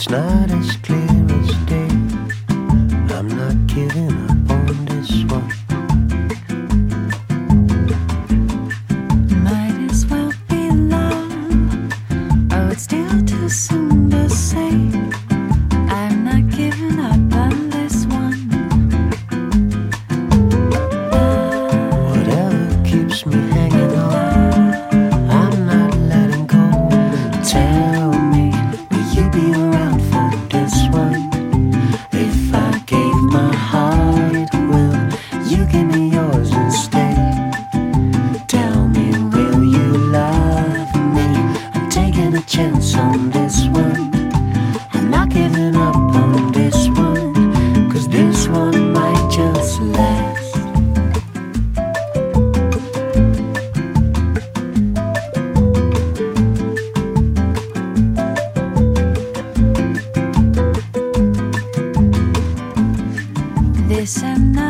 It's not as clear as day. I'm not kidding.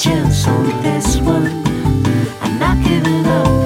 chance on this one. I'm not giving up.